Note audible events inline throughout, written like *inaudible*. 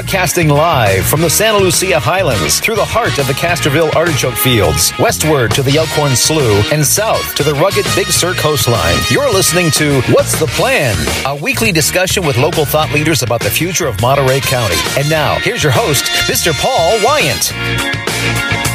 Broadcasting live from the Santa Lucia Highlands through the heart of the Castroville artichoke fields, westward to the Elkhorn Slough, and south to the rugged Big Sur coastline. You're listening to What's the Plan? A weekly discussion with local thought leaders about the future of Monterey County. And now, here's your host, Mr. Paul Wyant.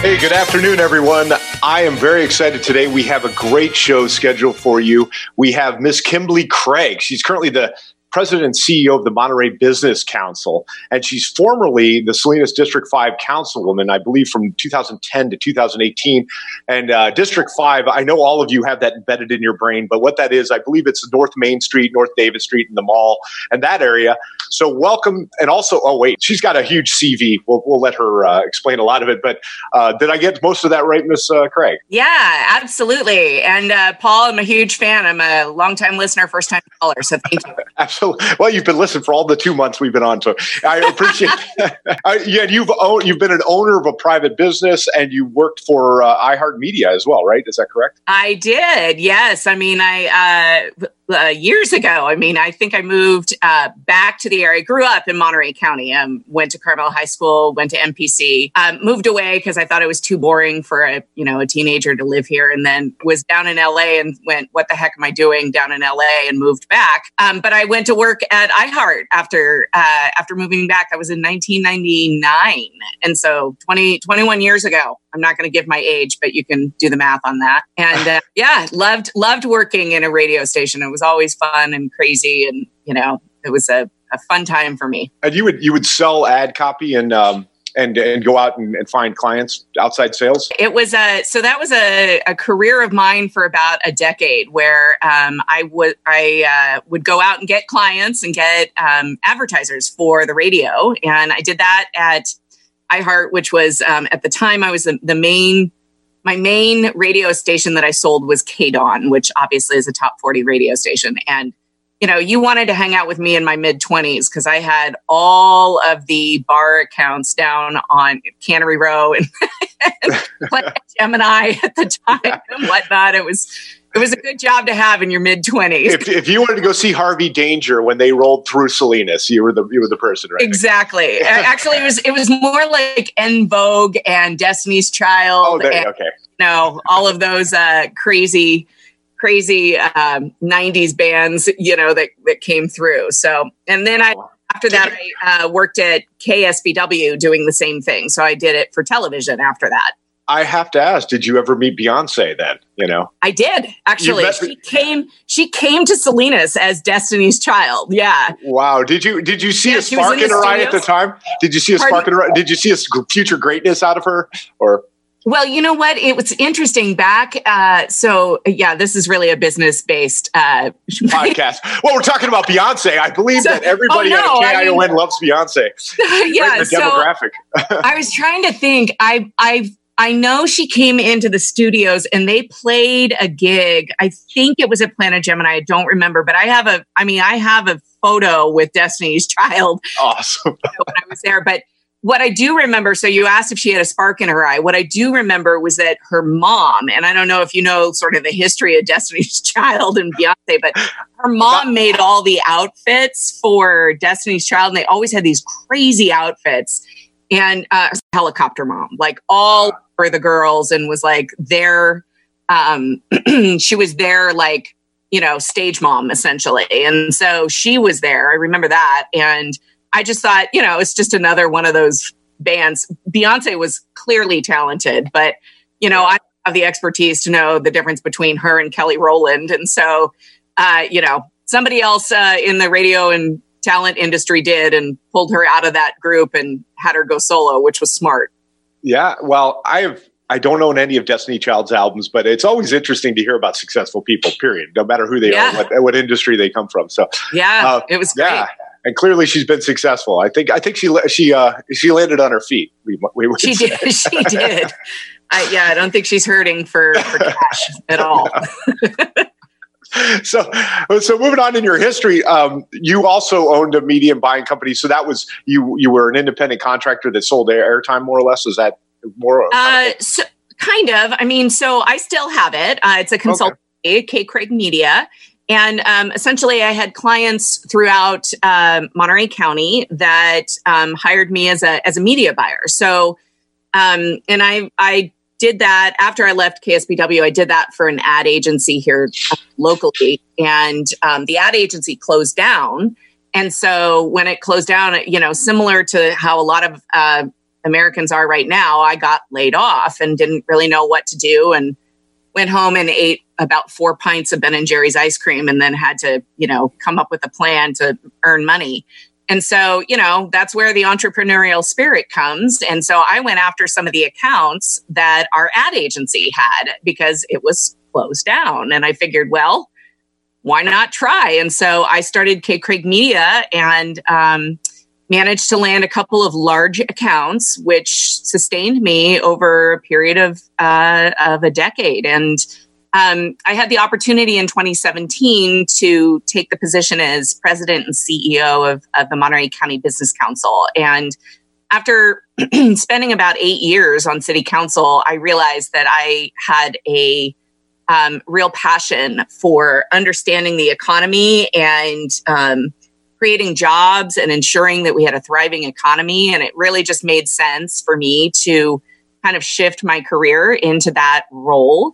Hey, good afternoon, everyone. I am very excited today. We have a great show scheduled for you. We have Miss Kimberly Craig. She's currently the president and CEO of the Monterey Business Council, and she's formerly the Salinas District 5 councilwoman, I believe from 2010 to 2018. And uh, District 5, I know all of you have that embedded in your brain, but what that is, I believe it's North Main Street, North Davis Street, and the mall, and that area. So welcome. And also, oh, wait, she's got a huge CV. We'll, we'll let her uh, explain a lot of it. But uh, did I get most of that right, Miss uh, Craig? Yeah, absolutely. And uh, Paul, I'm a huge fan. I'm a longtime listener, first time caller. So thank you. *laughs* absolutely. Well, you've been listening for all the two months we've been on, so I appreciate. *laughs* *laughs* I, yeah, you've owned, you've been an owner of a private business, and you worked for uh, iHeartMedia as well, right? Is that correct? I did. Yes. I mean, I uh, uh, years ago. I mean, I think I moved uh, back to the area. I Grew up in Monterey County. Um, went to Carmel High School. Went to MPC. Um, moved away because I thought it was too boring for a you know a teenager to live here. And then was down in LA and went, "What the heck am I doing down in LA?" And moved back. Um, but I went to work at iHeart after uh, after moving back. I was in 1999, and so 20 21 years ago. I'm not going to give my age, but you can do the math on that. And uh, *laughs* yeah, loved loved working in a radio station. It was always fun and crazy, and you know, it was a, a fun time for me. And you would you would sell ad copy and um, and and go out and, and, find clients outside sales. It was a so that was a, a career of mine for about a decade, where um, I would I uh, would go out and get clients and get um, advertisers for the radio, and I did that at iHeart, which was um, at the time I was the, the, main, my main radio station that I sold was KDON, which obviously is a top 40 radio station. And, you know, you wanted to hang out with me in my mid 20s because I had all of the bar accounts down on Cannery Row and, *laughs* and *laughs* Gemini at the time and whatnot. It was, it was a good job to have in your mid twenties. If, if, you wanted to go see Harvey Danger when they rolled through Salinas, you were the you were the person, right? Exactly. Actually, it was it was more like En Vogue and Destiny's Child. Oh, there, and, okay. You know, all of those uh, crazy, crazy um, '90s bands, you know, that that came through. So, and then I after that, I uh, worked at KSBW doing the same thing. So I did it for television after that. I have to ask, did you ever meet Beyonce then? You know? I did, actually. She came she came to Salinas as Destiny's Child. Yeah. Wow. Did you did you see yeah, a spark in, her eye at the time? Did you see a Pardon? spark in her eye? Did you see a future greatness out of her? Or well, you know what? It was interesting back. Uh, so, yeah, this is really a business based uh, *laughs* podcast. Well, we're talking about Beyonce. I believe so, that everybody oh, no, at KION I mean, loves Beyonce. *laughs* yeah, right so demographic. *laughs* I was trying to think. I I've I know she came into the studios and they played a gig. I think it was at Planet Gemini. I don't remember, but I have a, I mean, I have a photo with Destiny's Child. Awesome. when I was there. But what I do remember, so you asked if she had a spark in her eye. What I do remember was that her mom, and I don't know if you know sort of the history of Destiny's *laughs* Child and Beyonce, but her mom made all the outfits for Destiny's Child, and they always had these crazy outfits and uh, helicopter mom, like all for the girls, and was like their, um, *clears throat* she was their like you know stage mom essentially, and so she was there. I remember that, and I just thought you know it's just another one of those bands. Beyonce was clearly talented, but you know I have the expertise to know the difference between her and Kelly Rowland, and so uh, you know somebody else uh, in the radio and talent industry did and pulled her out of that group and had her go solo, which was smart. Yeah, well, I have I don't own any of Destiny Child's albums, but it's always interesting to hear about successful people. Period, no matter who they yeah. are, what, what, industry they come from. So yeah, uh, it was great. yeah, and clearly she's been successful. I think I think she she uh, she landed on her feet. We, we she say. did. *laughs* She did. I, yeah, I don't think she's hurting for, for cash at all. *laughs* so so moving on in your history um, you also owned a media and buying company so that was you you were an independent contractor that sold airtime more or less is that more uh, so, kind of i mean so i still have it uh, it's a consultancy okay. k craig media and um, essentially, I had clients throughout uh, Monterey County that um, hired me as a as a media buyer. So, um, and I I did that after I left KSBW. I did that for an ad agency here locally, and um, the ad agency closed down. And so when it closed down, you know, similar to how a lot of uh, Americans are right now, I got laid off and didn't really know what to do, and went home and ate about four pints of Ben and Jerry's ice cream and then had to, you know, come up with a plan to earn money. And so, you know, that's where the entrepreneurial spirit comes. And so I went after some of the accounts that our ad agency had because it was closed down. And I figured, well, why not try? And so I started K. Craig Media and um, managed to land a couple of large accounts, which sustained me over a period of uh, of a decade. And um, I had the opportunity in 2017 to take the position as president and CEO of, of the Monterey County Business Council. And after *clears throat* spending about eight years on city council, I realized that I had a um, real passion for understanding the economy and um, creating jobs and ensuring that we had a thriving economy. And it really just made sense for me to kind of shift my career into that role.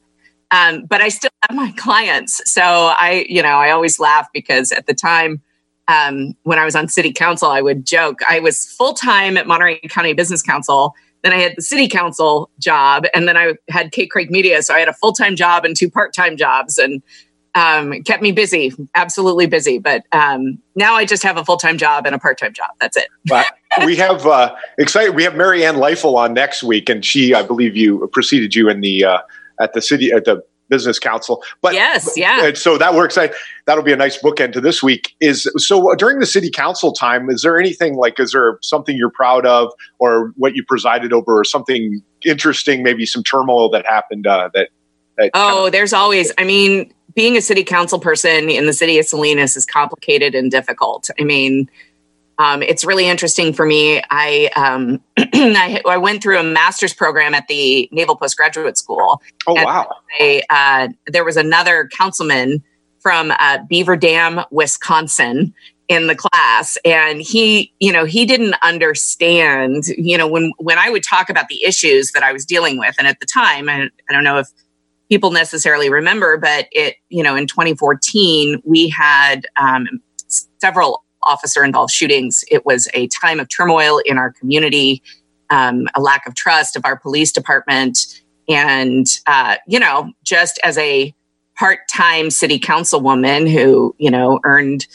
Um, but I still have my clients. So I, you know, I always laugh because at the time, um, when I was on city council, I would joke I was full time at Monterey County Business Council. Then I had the city council job, and then I had Kate Craig Media. So I had a full time job and two part time jobs, and um, kept me busy, absolutely busy. But um, now I just have a full time job and a part time job. That's it. but we have uh, excited. We have Marianne Leffel on next week, and she, I believe, you preceded you in the uh, at the city at the business council. But yes, yeah. And so that works. I, that'll be a nice bookend to this week. Is so during the city council time. Is there anything like? Is there something you're proud of, or what you presided over, or something interesting? Maybe some turmoil that happened. Uh, that, that oh, kind of- there's always. I mean, being a city council person in the city of Salinas is complicated and difficult. I mean. Um, it's really interesting for me. I, um, *clears throat* I, I went through a master's program at the Naval Postgraduate School. Oh wow! I, uh, there was another councilman from uh, Beaver Dam, Wisconsin, in the class, and he, you know, he didn't understand. You know, when when I would talk about the issues that I was dealing with, and at the time, I, I don't know if people necessarily remember, but it, you know, in 2014, we had um, several officer involved shootings. It was a time of turmoil in our community, um, a lack of trust of our police department. And, uh, you know, just as a part time city councilwoman who, you know, earned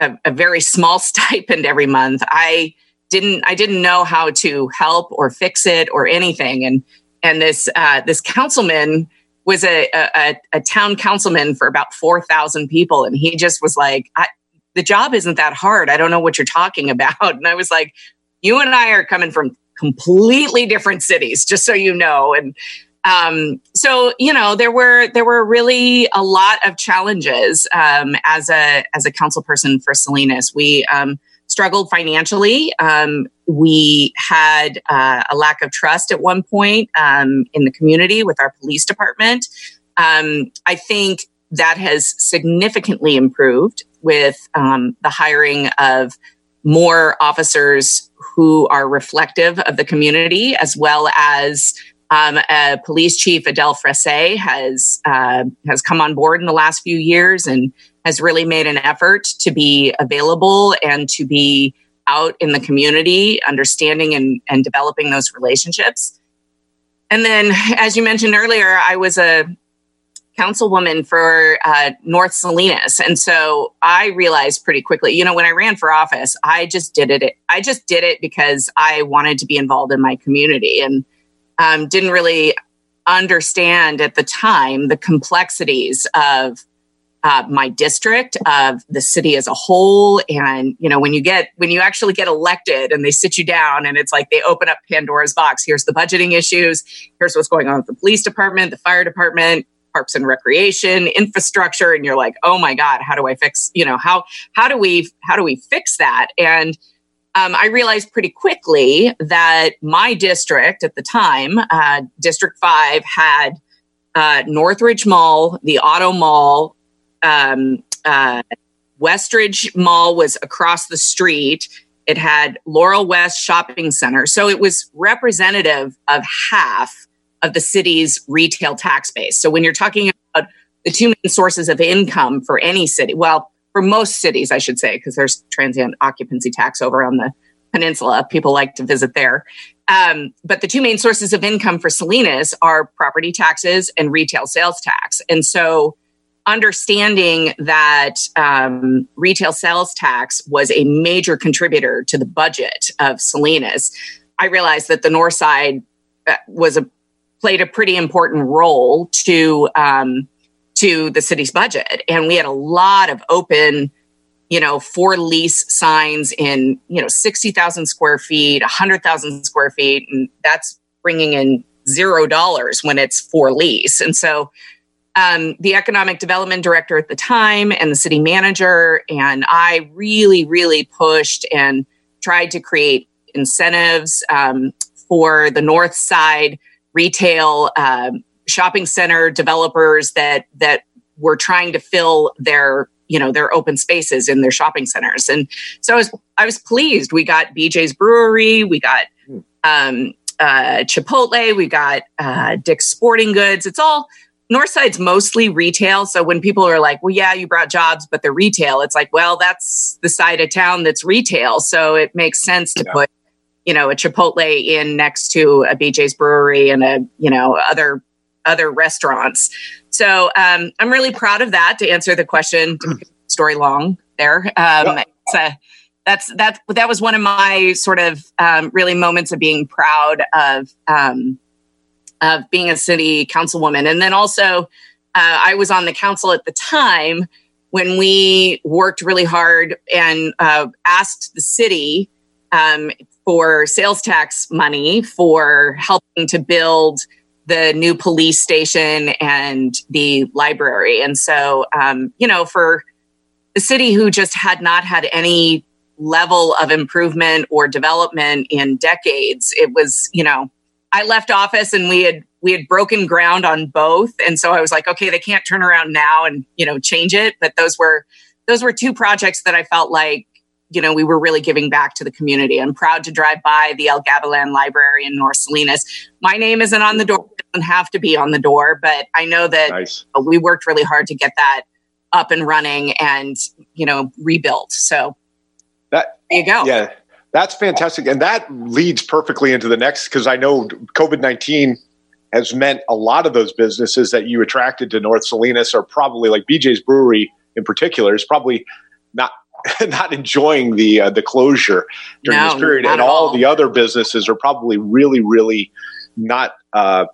a, a very small *laughs* stipend every month, I didn't, I didn't know how to help or fix it or anything. And, and this, uh, this councilman was a, a, a town councilman for about 4,000 people. And he just was like, I, the job isn't that hard. I don't know what you're talking about. *laughs* And I was like, you and I are coming from completely different cities, just so you know. And um, so you know there were there were really a lot of challenges um, as a as a council person for Salinas. We um, struggled financially. Um, we had uh, a lack of trust at one point um, in the community with our police department. Um, I think that has significantly improved with um, the hiring of more officers who are reflective of the community, as well as um, police chief Adele Frese has uh, has come on board in the last few years and has really made an effort to be available and to be out in the community, understanding and, and developing those relationships. And then, as you mentioned earlier, I was a councilwoman for uh, North Salinas. And so I realized pretty quickly, you know, when I ran for office, I just did it. I just did it because I wanted to be involved in my community and um, didn't really understand at the time the complexities of uh, my district of the city as a whole and you know when you get when you actually get elected and they sit you down and it's like they open up pandora's box here's the budgeting issues here's what's going on with the police department the fire department parks and recreation infrastructure and you're like oh my god how do i fix you know how how do we how do we fix that and um, i realized pretty quickly that my district at the time uh, district 5 had uh, northridge mall the auto mall um, uh, Westridge Mall was across the street. It had Laurel West Shopping Center. So it was representative of half of the city's retail tax base. So when you're talking about the two main sources of income for any city, well, for most cities, I should say, because there's transient occupancy tax over on the peninsula. People like to visit there. Um, but the two main sources of income for Salinas are property taxes and retail sales tax. And so understanding that um, retail sales tax was a major contributor to the budget of Salinas, I realized that the North Side uh, was a played a pretty important role to um, to the city's budget, and we had a lot of open, you know, for lease signs in you know sixty thousand square feet, hundred thousand square feet, and that's bringing in zero dollars when it's for lease, and so um, the economic development director at the time and the city manager and I really, really pushed and tried to create incentives um, for the North Side retail um, shopping center developers that that were trying to fill their you know their open spaces in their shopping centers and so i was i was pleased we got bj's brewery we got hmm. um, uh, chipotle we got uh, dick's sporting goods it's all Northside's mostly retail. So when people are like, well, yeah, you brought jobs, but they're retail, it's like, well, that's the side of town that's retail. So it makes sense to yeah. put, you know, a Chipotle in next to a BJ's brewery and a, you know, other other restaurants. So um, I'm really proud of that to answer the question. story long there. Um, yeah. that's that that was one of my sort of um, really moments of being proud of um, of being a city councilwoman. And then also, uh, I was on the council at the time when we worked really hard and uh, asked the city um, for sales tax money for helping to build the new police station and the library. And so, um, you know, for the city who just had not had any level of improvement or development in decades, it was, you know, I left office and we had we had broken ground on both and so I was like okay they can't turn around now and you know change it but those were those were two projects that I felt like you know we were really giving back to the community. I'm proud to drive by the El Gabilan Library in North Salinas. My name isn't on the door; it doesn't have to be on the door, but I know that nice. we worked really hard to get that up and running and you know rebuilt. So that there you go. Yeah, that's fantastic. And that leads perfectly into the next because I know COVID 19 has meant a lot of those businesses that you attracted to North Salinas are probably like BJ's Brewery in particular is probably not *laughs* not enjoying the uh, the closure during no, this period, and all, all, the other businesses are probably really, really not. Uh,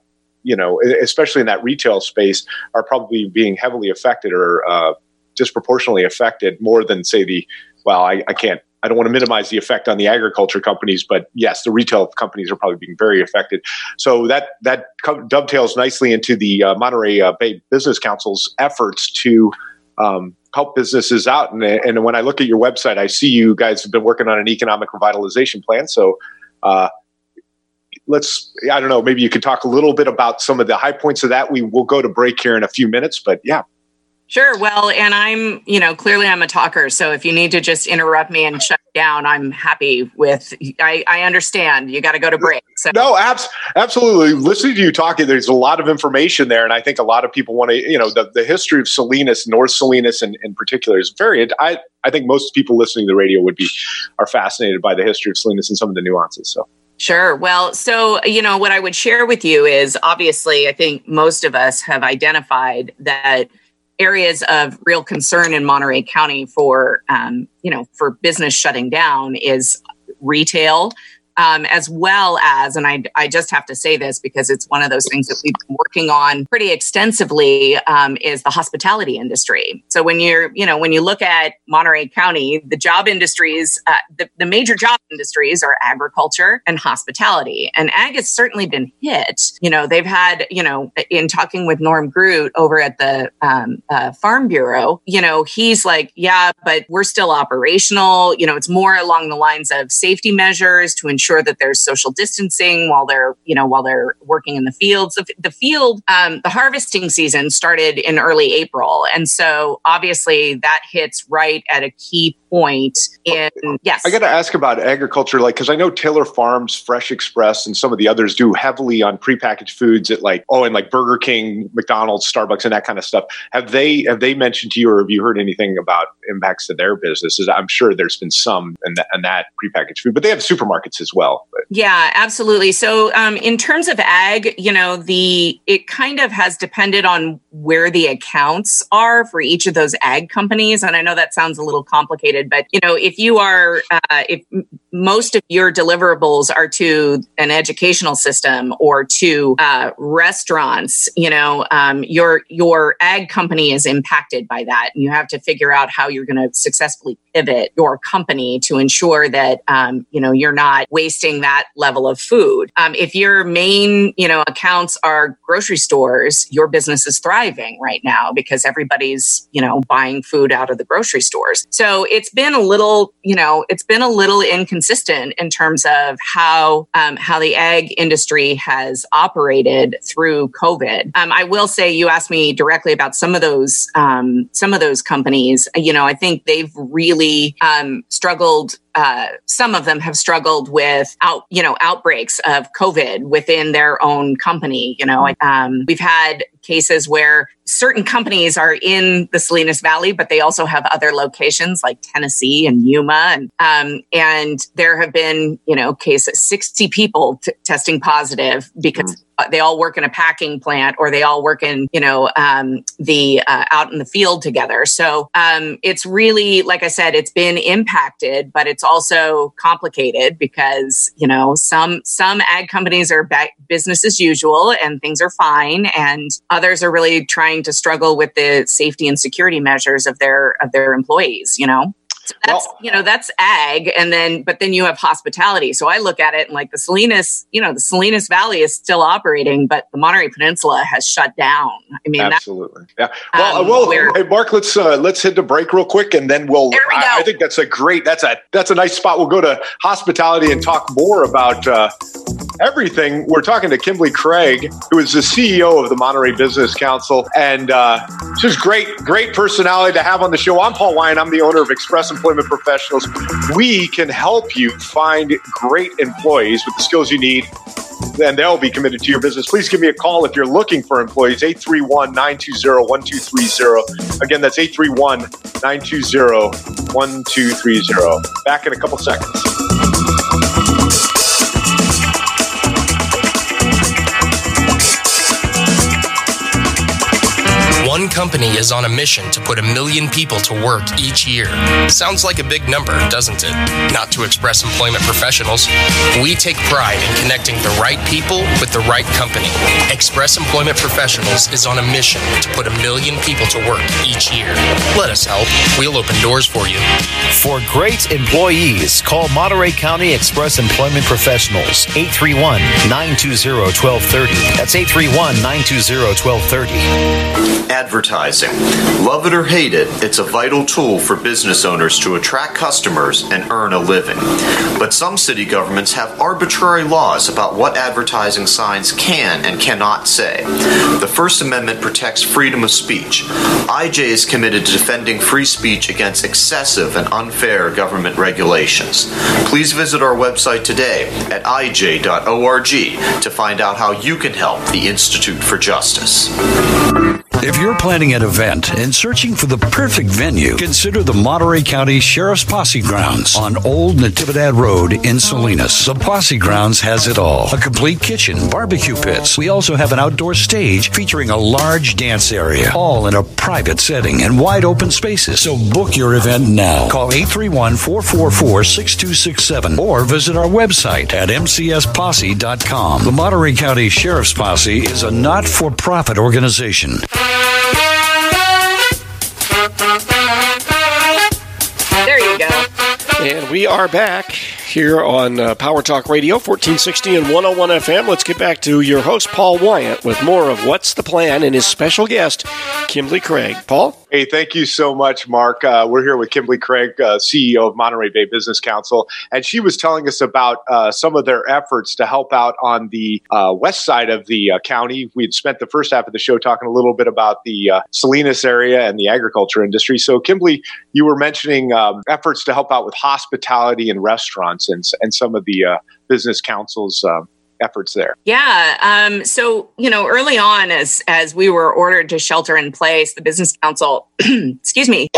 you know, especially in that retail space, are probably being heavily affected or uh, disproportionately affected more than say the. Well, I, I can't I don't want to minimize the effect on the agriculture companies, but yes, the retail companies are probably being very affected. So that that dovetails nicely into the uh, Monterey uh, Bay Business Council's efforts to um, help businesses out. And, and, when I look at your website, I see you guys have been working on an economic revitalization plan. So uh, let's I don't know, maybe you could talk a little bit about some of the high points of that. We will go to break here in a few minutes, but yeah, Sure. Well, and I'm, you know, clearly I'm a talker. So if you need to just interrupt me and shut down, I'm happy with, I, I understand you got to go to break. So. No, abs- absolutely. Listening to you talking, there's a lot of information there. And I think a lot of people want to, you know, the, the history of Salinas, North Salinas in, in particular is very, I, I think most people listening to the radio would be, are fascinated by the history of Salinas and some of the nuances. So. Sure. Well, so, you know, what I would share with you is obviously, I think most of us have identified that areas of real concern in Monterey County for um, you know for business shutting down is retail um, as well as, and I, I just have to say this because it's one of those things that we've been working on pretty extensively, um, is the hospitality industry. So when you're, you know, when you look at Monterey County, the job industries, uh, the, the major job industries are agriculture and hospitality. And ag has certainly been hit. You know, they've had, you know, in talking with Norm Groot over at the um, uh, Farm Bureau, you know, he's like, yeah, but we're still operational. You know, it's more along the lines of safety measures to ensure sure that there's social distancing while they're, you know, while they're working in the fields. The, the field, um, the harvesting season started in early April. And so obviously that hits right at a key point in, yes. I got to ask about agriculture, like, because I know Taylor Farms, Fresh Express, and some of the others do heavily on prepackaged foods at like, oh, and like Burger King, McDonald's, Starbucks, and that kind of stuff. Have they, have they mentioned to you or have you heard anything about impacts to their businesses? I'm sure there's been some in, the, in that prepackaged food, but they have supermarkets as well. But. Yeah, absolutely. So, um, in terms of ag, you know, the it kind of has depended on where the accounts are for each of those ag companies, and I know that sounds a little complicated, but you know, if you are uh, if most of your deliverables are to an educational system or to uh, restaurants, you know, um, your your ag company is impacted by that, and you have to figure out how you're going to successfully pivot your company to ensure that um, you know you're not wasting that level of food. Um, if your main you know accounts are grocery stores, your business is thriving right now because everybody's you know buying food out of the grocery stores. So it's been a little you know it's been a little inconsistent in terms of how um, how the ag industry has operated through COVID. Um, I will say you asked me directly about some of those um, some of those companies. You know I think they've really um, struggled uh, some of them have struggled with out, you know, outbreaks of COVID within their own company. You know, um, we've had cases where certain companies are in the Salinas Valley, but they also have other locations like Tennessee and Yuma, and um, and there have been you know cases sixty people t- testing positive because. Mm they all work in a packing plant or they all work in you know um, the uh, out in the field together. So um, it's really like i said it's been impacted but it's also complicated because you know some some ag companies are business as usual and things are fine and others are really trying to struggle with the safety and security measures of their of their employees you know so that's well, you know that's ag, and then but then you have hospitality. So I look at it and like the Salinas, you know, the Salinas Valley is still operating, but the Monterey Peninsula has shut down. I mean, absolutely, yeah. Well, um, well, hey, Mark, let's uh, let's hit the break real quick, and then we'll. There we go. I, I, think that's a great. That's a that's a nice spot. We'll go to hospitality and talk more about. Uh, everything. We're talking to Kimberly Craig, who is the CEO of the Monterey Business Council, and uh, just great, great personality to have on the show. I'm Paul Wyant. I'm the owner of Express Employment Professionals. We can help you find great employees with the skills you need and they'll be committed to your business. Please give me a call if you're looking for employees, 831 920 1230. Again, that's 831 920 1230. Back in a couple seconds. One company is on a mission to put a million people to work each year. Sounds like a big number, doesn't it? Not to express employment professionals. We take pride in connecting the right people with the right company. Express Employment Professionals is on a mission to put a million people to work each year. Let us help. We'll open doors for you. For great employees, call Monterey County Express Employment Professionals 831 920 1230. That's 831 920 1230 advertising. Love it or hate it, it's a vital tool for business owners to attract customers and earn a living. But some city governments have arbitrary laws about what advertising signs can and cannot say. The First Amendment protects freedom of speech. IJ is committed to defending free speech against excessive and unfair government regulations. Please visit our website today at ij.org to find out how you can help the Institute for Justice. If you're planning an event and searching for the perfect venue, consider the Monterey County Sheriff's Posse Grounds on Old Natividad Road in Salinas. The Posse Grounds has it all. A complete kitchen, barbecue pits. We also have an outdoor stage featuring a large dance area, all in a private setting and wide open spaces. So book your event now. Call 831-444-6267 or visit our website at mcsposse.com. The Monterey County Sheriff's Posse is a not-for-profit organization. There you go. And we are back here on uh, Power Talk Radio, 1460 and 101 FM. Let's get back to your host, Paul Wyant, with more of What's the Plan and his special guest, Kimberly Craig. Paul? Hey, thank you so much, Mark. Uh, we're here with Kimberly Craig, uh, CEO of Monterey Bay Business Council, and she was telling us about uh, some of their efforts to help out on the uh, west side of the uh, county. We had spent the first half of the show talking a little bit about the Salinas area and the agriculture industry. So, Kimberly, you were mentioning um, efforts to help out with hospitality and restaurants and, and some of the business councils efforts there? Yeah. Um, so, you know, early on, as as we were ordered to shelter in place, the business council, *clears throat* excuse me,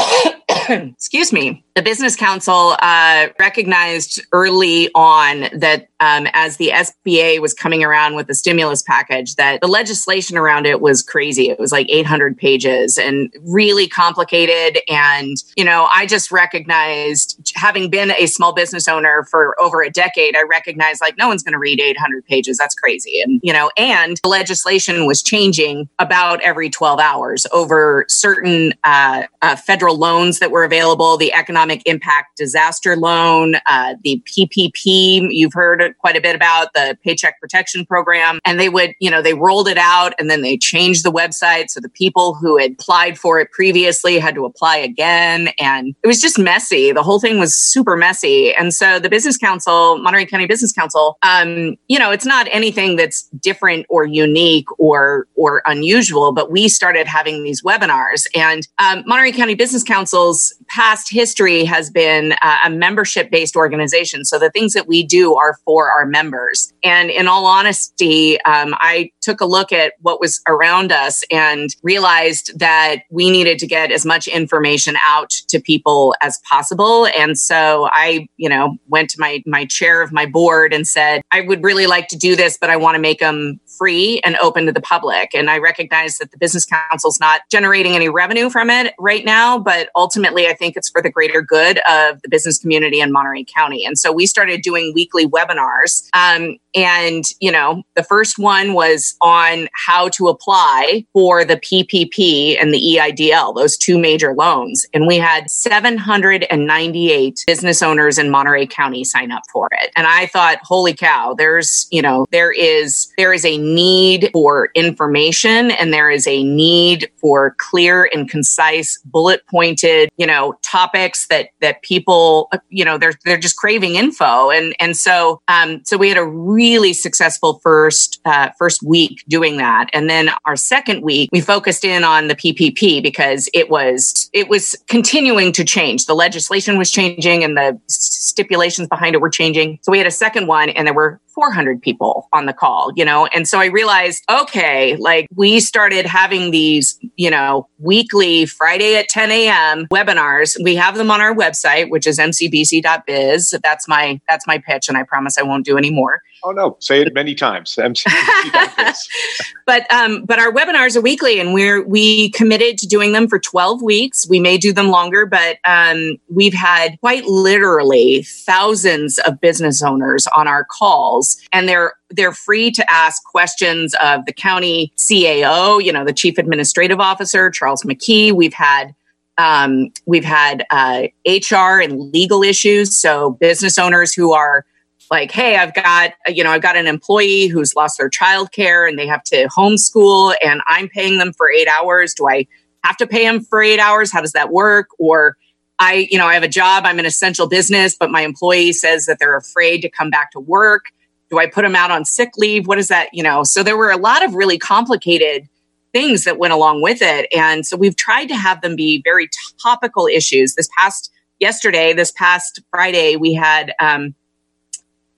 *clears throat* excuse me, the business council uh, recognized early on that um, as the SBA was coming around with the stimulus package, that the legislation around it was crazy. It was like 800 pages and really complicated. And, you know, I just recognized, having been a small business owner for over a decade, I recognized like no one's going to read 800 pages. That's crazy. And, you know, and the legislation was changing about every 12 hours over certain uh, uh, federal loans that were available, the economic impact disaster loan, uh, the PPP. You've heard quite a bit about the Paycheck Protection Program. And they would, you know, they rolled it out and then they changed the website. So the people who had applied for it previously had to apply again. And it was just messy. The whole thing was super messy. And so the Business Council, Monterey County Business Council, um, you know, it's not anything that's different or unique or or unusual, but we started having these webinars. And um, Monterey County Business Council's past history has been uh, a membership based organization. So the things that we do are for our members. And in all honesty, um, I took a look at what was around us and realized that we needed to get as much information out to people as possible. And so I, you know, went to my my chair of my board and said, I would really like to do this, but I want to make them free and open to the public. And I recognize that the business council's not generating any revenue from it right now, but ultimately I think it's for the greater good of the business community in Monterey County. And so we started doing weekly webinars. Um, and, you know, the first one was on how to apply for the PPP and the EIDL, those two major loans. And we had 798 business owners in Monterey County sign up for it. And I thought, holy cow, there's, you know, there is, there is a need for information and there is a need for clear and concise bullet pointed, you know, topics that, that people, you know, they're, they're just craving info. And, and so, um, so we had a really successful first uh, first week doing that, and then our second week we focused in on the PPP because it was it was continuing to change. The legislation was changing, and the stipulations behind it were changing. So we had a second one, and there were 400 people on the call, you know? And so I realized, okay, like we started having these, you know, weekly Friday at 10 a.m. webinars. We have them on our website, which is mcbc.biz. That's my, that's my pitch. And I promise I won't do any more. Oh no, say it many times. *laughs* *laughs* but um, but our webinars are weekly, and we're we committed to doing them for twelve weeks. We may do them longer, but um, we've had quite literally thousands of business owners on our calls, and they're they're free to ask questions of the county CAO, you know, the chief administrative officer, Charles McKee. We've had um, we've had uh, HR and legal issues, so business owners who are like, hey, I've got, you know, I've got an employee who's lost their childcare and they have to homeschool and I'm paying them for eight hours. Do I have to pay them for eight hours? How does that work? Or I, you know, I have a job, I'm an essential business, but my employee says that they're afraid to come back to work. Do I put them out on sick leave? What is that? You know, so there were a lot of really complicated things that went along with it. And so we've tried to have them be very topical issues. This past yesterday, this past Friday, we had um,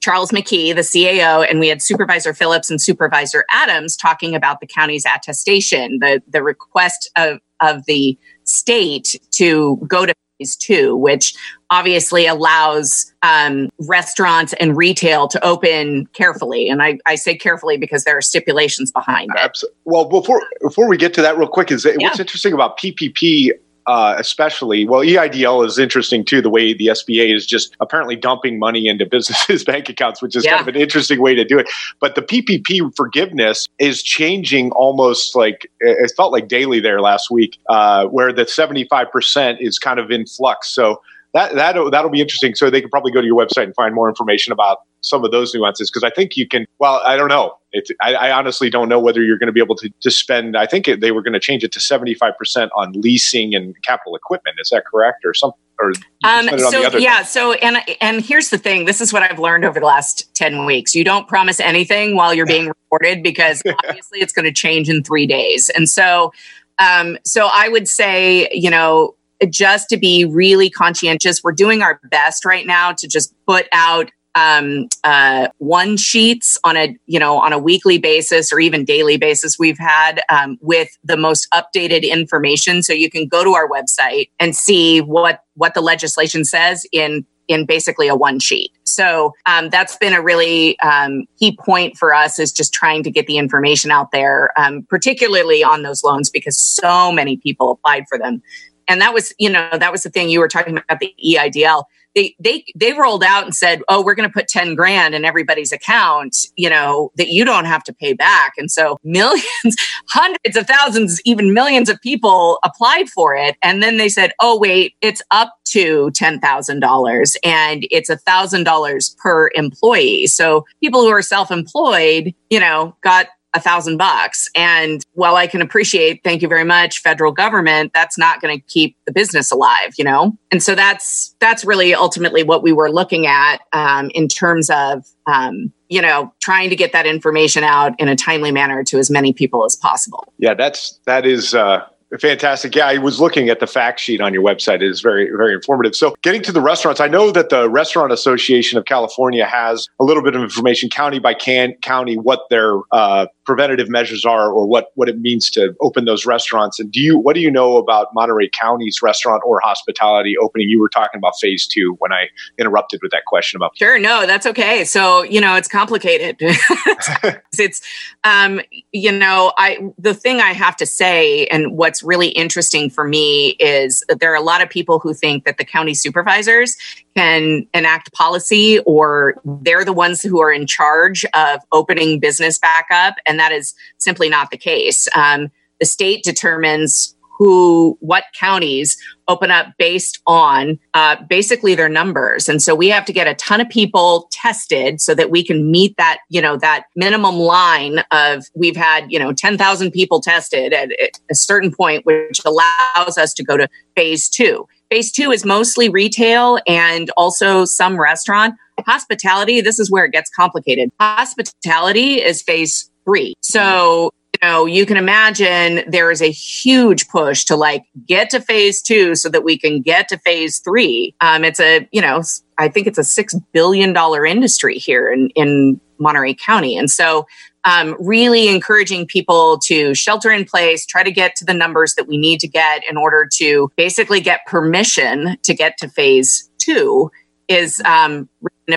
Charles McKee, the CAO, and we had Supervisor Phillips and Supervisor Adams talking about the county's attestation, the, the request of, of the state to go to phase two, which obviously allows um, restaurants and retail to open carefully. And I, I, say carefully because there are stipulations behind it. Absolutely. Well, before before we get to that, real quick, is yeah. what's interesting about PPP uh, especially. Well, EIDL is interesting too. The way the SBA is just apparently dumping money into businesses' *laughs* bank accounts, which is yeah. kind of an interesting way to do it. But the PPP forgiveness is changing almost like it felt like daily there last week, uh, where the seventy five percent is kind of in flux. So that that that'll be interesting. So they can probably go to your website and find more information about some of those nuances because I think you can. Well, I don't know. It, I, I, honestly don't know whether you're going to be able to, to spend. I think it, they were going to change it to 75 percent on leasing and capital equipment. Is that correct, or something? Or um, so yeah. So and and here's the thing. This is what I've learned over the last 10 weeks. You don't promise anything while you're being *laughs* recorded because obviously it's going to change in three days. And so, um, so I would say, you know, just to be really conscientious, we're doing our best right now to just put out um, uh, one sheets on a you know on a weekly basis or even daily basis we've had um, with the most updated information. So you can go to our website and see what what the legislation says in in basically a one sheet. So um, that's been a really um, key point for us is just trying to get the information out there um, particularly on those loans because so many people applied for them. And that was you know that was the thing you were talking about the EIDL they they they rolled out and said oh we're going to put 10 grand in everybody's account you know that you don't have to pay back. And so *laughs* millions hundreds of thousands even millions of people applied for it. And then they said oh wait it's up to $10,000 and it's $1,000 per employee. So people who are self-employed you know got a thousand bucks. And while I can appreciate, thank you very much, federal government, that's not going to keep the business alive, you know? And so that's, that's really ultimately what we were looking at um, in terms of, um, you know, trying to get that information out in a timely manner to as many people as possible. Yeah, that's, that is, uh, Fantastic. Yeah, I was looking at the fact sheet on your website. It is very, very informative. So, getting to the restaurants, I know that the Restaurant Association of California has a little bit of information, county by can, county, what their uh, preventative measures are, or what what it means to open those restaurants. And do you, what do you know about Monterey County's restaurant or hospitality opening? You were talking about phase two when I interrupted with that question about. Sure, no, that's okay. So, you know, it's complicated. *laughs* *laughs* it's, um, you know, I the thing I have to say, and what's really interesting for me is that there are a lot of people who think that the county supervisors can enact policy or they're the ones who are in charge of opening business back up. And that is simply not the case. Um, the state determines who what counties open up based on uh, basically their numbers and so we have to get a ton of people tested so that we can meet that you know that minimum line of we've had you know 10,000 people tested at a certain point which allows us to go to phase 2 phase 2 is mostly retail and also some restaurant hospitality this is where it gets complicated hospitality is phase 3 so you know, you can imagine there is a huge push to like get to phase two so that we can get to phase three. Um, it's a, you know, I think it's a $6 billion industry here in, in Monterey County. And so, um, really encouraging people to shelter in place, try to get to the numbers that we need to get in order to basically get permission to get to phase two is um,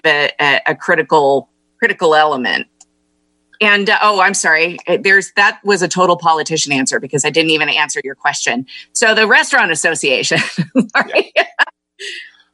a, a, a critical critical element. And uh, oh, I'm sorry. There's that was a total politician answer because I didn't even answer your question. So the restaurant association, *laughs*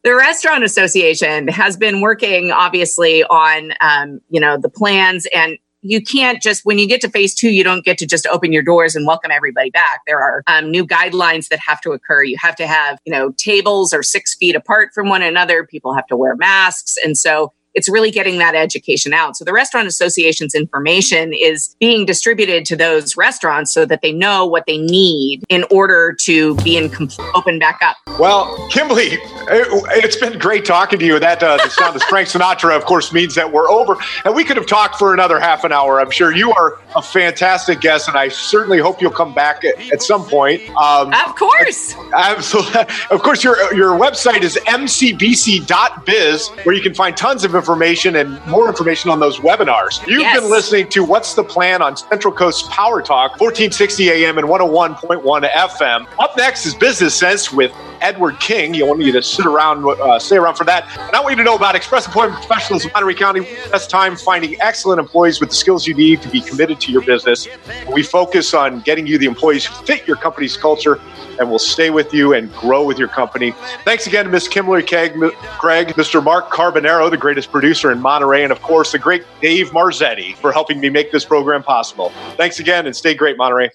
the restaurant association has been working obviously on um, you know the plans and you can't just when you get to phase two you don't get to just open your doors and welcome everybody back. There are um, new guidelines that have to occur. You have to have you know tables are six feet apart from one another. People have to wear masks. And so it's really getting that education out. So the Restaurant Association's information is being distributed to those restaurants so that they know what they need in order to be in comp- open back up. Well, Kimberly, it, has been great talking to you. That uh, the sound of Frank Sinatra, of course, means that we're over, and we could have talked for another half an hour. I'm sure you are a fantastic guest, and I certainly hope you'll come back at, at some point. Um, of course, absolutely. *laughs* Of course, your your website is mcbc.biz, where you can find tons of information and more information on those webinars. You've yes. been listening to What's the Plan on Central Coast Power Talk, 1460 AM and 101.1 FM. Up next is Business Sense with Edward King. You want me to sit around, uh, stay around for that. And I want you to know about Express Employment Professionals of Monterey County. Best time finding excellent employees with the skills you need to be committed to your business. We focus on getting you the employees who fit your company's culture and will stay with you and grow with your company. Thanks again to Ms. Kimberly Craig, Mr. Mark Carbonero, the greatest producer in Monterey, and of course, the great Dave Marzetti for helping me make this program possible. Thanks again and stay great, Monterey.